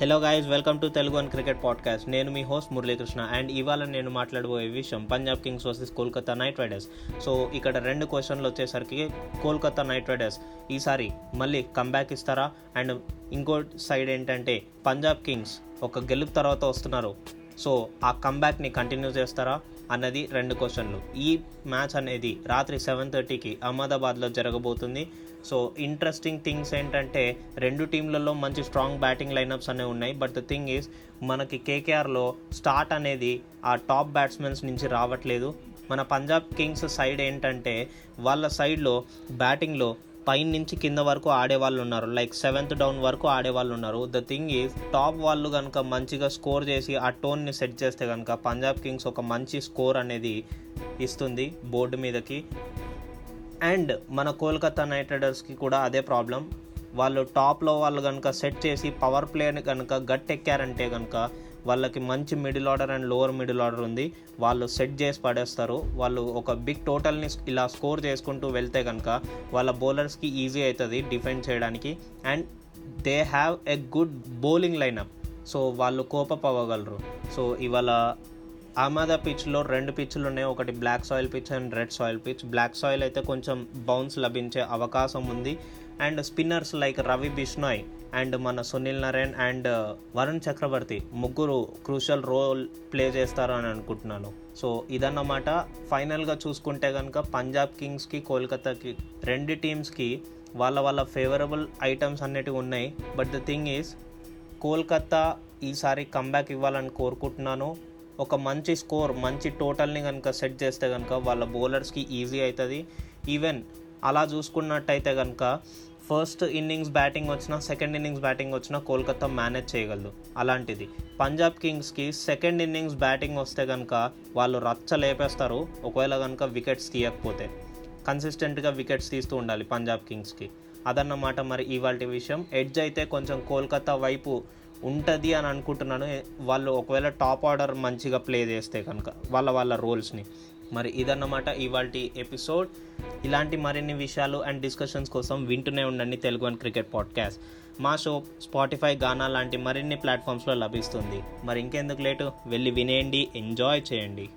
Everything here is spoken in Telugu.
Hello guys welcome to Telugu and cricket podcast నేను మీ హోస్ట్ మురళీకృష్ణ అండ్ ఇవాళ నేను మాట్లాడబోయే విషయం Punjab Kings versus Kolkata Knight Riders so ఇక్కడ రెండు క్వశ్చన్లు వచ్చేసరికి కోల్కతా నైట్ రైడర్స్ ఈసారి మళ్ళీ కంబ్యాక్ ఇస్తారా? అండ్ ఇంకో సైడ్ ఏంటంటే పంజాబ్ కింగ్స్ ఒక గెలుపు తర్వాత వస్తున్నారు. సో ఆ కంబ్యాక్ని కంటిన్యూ చేస్తారా అన్నది రెండు క్వశ్చన్లు ఈ మ్యాచ్ అనేది రాత్రి సెవెన్ థర్టీకి అహ్మదాబాద్లో జరగబోతుంది. సో ఇంట్రెస్టింగ్ థింగ్స్ ఏంటంటే రెండు టీంలలో మంచి స్ట్రాంగ్ బ్యాటింగ్ లైనప్స్ అనేవి ఉన్నాయి. బట్ ద థింగ్ ఈజ్ మనకి కేకేఆర్లో స్టార్ట్ అనేది ఆ టాప్ బ్యాట్స్మెన్స్ నుంచి రావట్లేదు. మన పంజాబ్ కింగ్స్ సైడ్ ఏంటంటే వాళ్ళ సైడ్లో బ్యాటింగ్లో పైన నుంచి కింద వరకు ఆడేవాళ్ళు ఉన్నారు. లైక్ సెవెంత్ డౌన్ వరకు ఆడేవాళ్ళు ఉన్నారు. ద థింగ్ ఈజ్ టాప్ వాళ్ళు కనుక మంచిగా స్కోర్ చేసి ఆ టోన్ని సెట్ చేస్తే కనుక పంజాబ్ కింగ్స్ ఒక మంచి స్కోర్ అనేది ఇస్తుంది బోర్డు మీదకి. అండ్ మన కోల్కతా నైట్ రైడర్స్కి కూడా అదే ప్రాబ్లం వాళ్ళు టాప్లో వాళ్ళు కనుక సెట్ చేసి పవర్ ప్లేని కనుక గట్టెక్కారంటే కనుక వాళ్ళకి మంచి middle order and lower middle order ఉంది. వాళ్ళు సెట్ చేసి పడేస్తారు. వాళ్ళు ఒక బిగ్ టోటల్ని ఇలా స్కోర్ చేసుకుంటూ వెళ్తే కనుక వాళ్ళ బౌలర్స్కి ఈజీ అవుతుంది డిఫెండ్ చేయడానికి. And they have a good bowling lineup so వాళ్ళు కోపప్ అవ్వగలరు సో ఇవాళ ఆమాద పిచ్లో రెండు పిచ్లు ఉన్నాయి ఒకటి black soil pitch and red soil pitch. Black soil అయితే కొంచెం బౌన్స్ లభించే అవకాశం ఉంది. And spinners like Ravi Bishnoi and మన సునీల్ నరేన్ అండ్ వరుణ్ చక్రవర్తి ముగ్గురు క్రూషల్ రోల్ ప్లే చేస్తారు అని అనుకుంటున్నాను. సో ఇదన్నమాట. ఫైనల్గా చూసుకుంటే కనుక పంజాబ్ కింగ్స్కి కోల్కతాకి రెండు టీమ్స్కి వాళ్ళ వాళ్ళ ఫేవరబుల్ ఐటమ్స్ అన్నిటివి ఉన్నాయి. But the thing is Kolkata ఈసారి కంబ్యాక్ ఇవ్వాలని కోరుకుంటున్నాను. ఒక మంచి స్కోర్ మంచి టోటల్ని కనుక సెట్ చేస్తే కనుక వాళ్ళ బౌలర్స్కి ఈజీ అవుతుంది ఈవెన్ అలా చూసుకున్నట్టయితే కనుక ఫస్ట్ ఇన్నింగ్స్ బ్యాటింగ్ వచ్చినా సెకండ్ ఇన్నింగ్స్ బ్యాటింగ్ వచ్చినా కోల్కతా మేనేజ్ చేయగలదు. అలాంటిది. పంజాబ్ కింగ్స్కి సెకండ్ ఇన్నింగ్స్ బ్యాటింగ్ వస్తే కనుక వాళ్ళు రచ్చ లేపేస్తారు. ఒకవేళ కనుక వికెట్స్ తీయకపోతే. కన్సిస్టెంట్గా వికెట్స్ తీస్తూ ఉండాలి పంజాబ్ కింగ్స్కి. అదన్నమాట మరి ఇవాళ విషయం. ఎడ్జ్ అయితే కొంచెం కోల్కతా వైపు ఉంటుంది అని అనుకుంటున్నాను. వాళ్ళు ఒకవేళ టాప్ ఆర్డర్ మంచిగా ప్లే చేస్తే కనుక వాళ్ళ వాళ్ళ రోల్స్ని. మరి ఇదన్నమాట ఇవాళ ఎపిసోడ్. ఇలాంటి మరిన్ని విషయాలు అండ్ డిస్కషన్స్ కోసం వింటూనే ఉండండి తెలుగు అండ్ క్రికెట్ పాడ్కాస్ట్. మా షో స్పాటిఫై గానా లాంటి మరిన్ని ప్లాట్ఫామ్స్లో లభిస్తుంది. మరి ఇంకెందుకు లేటు? వెళ్ళి వినేయండి ఎంజాయ్ చేయండి.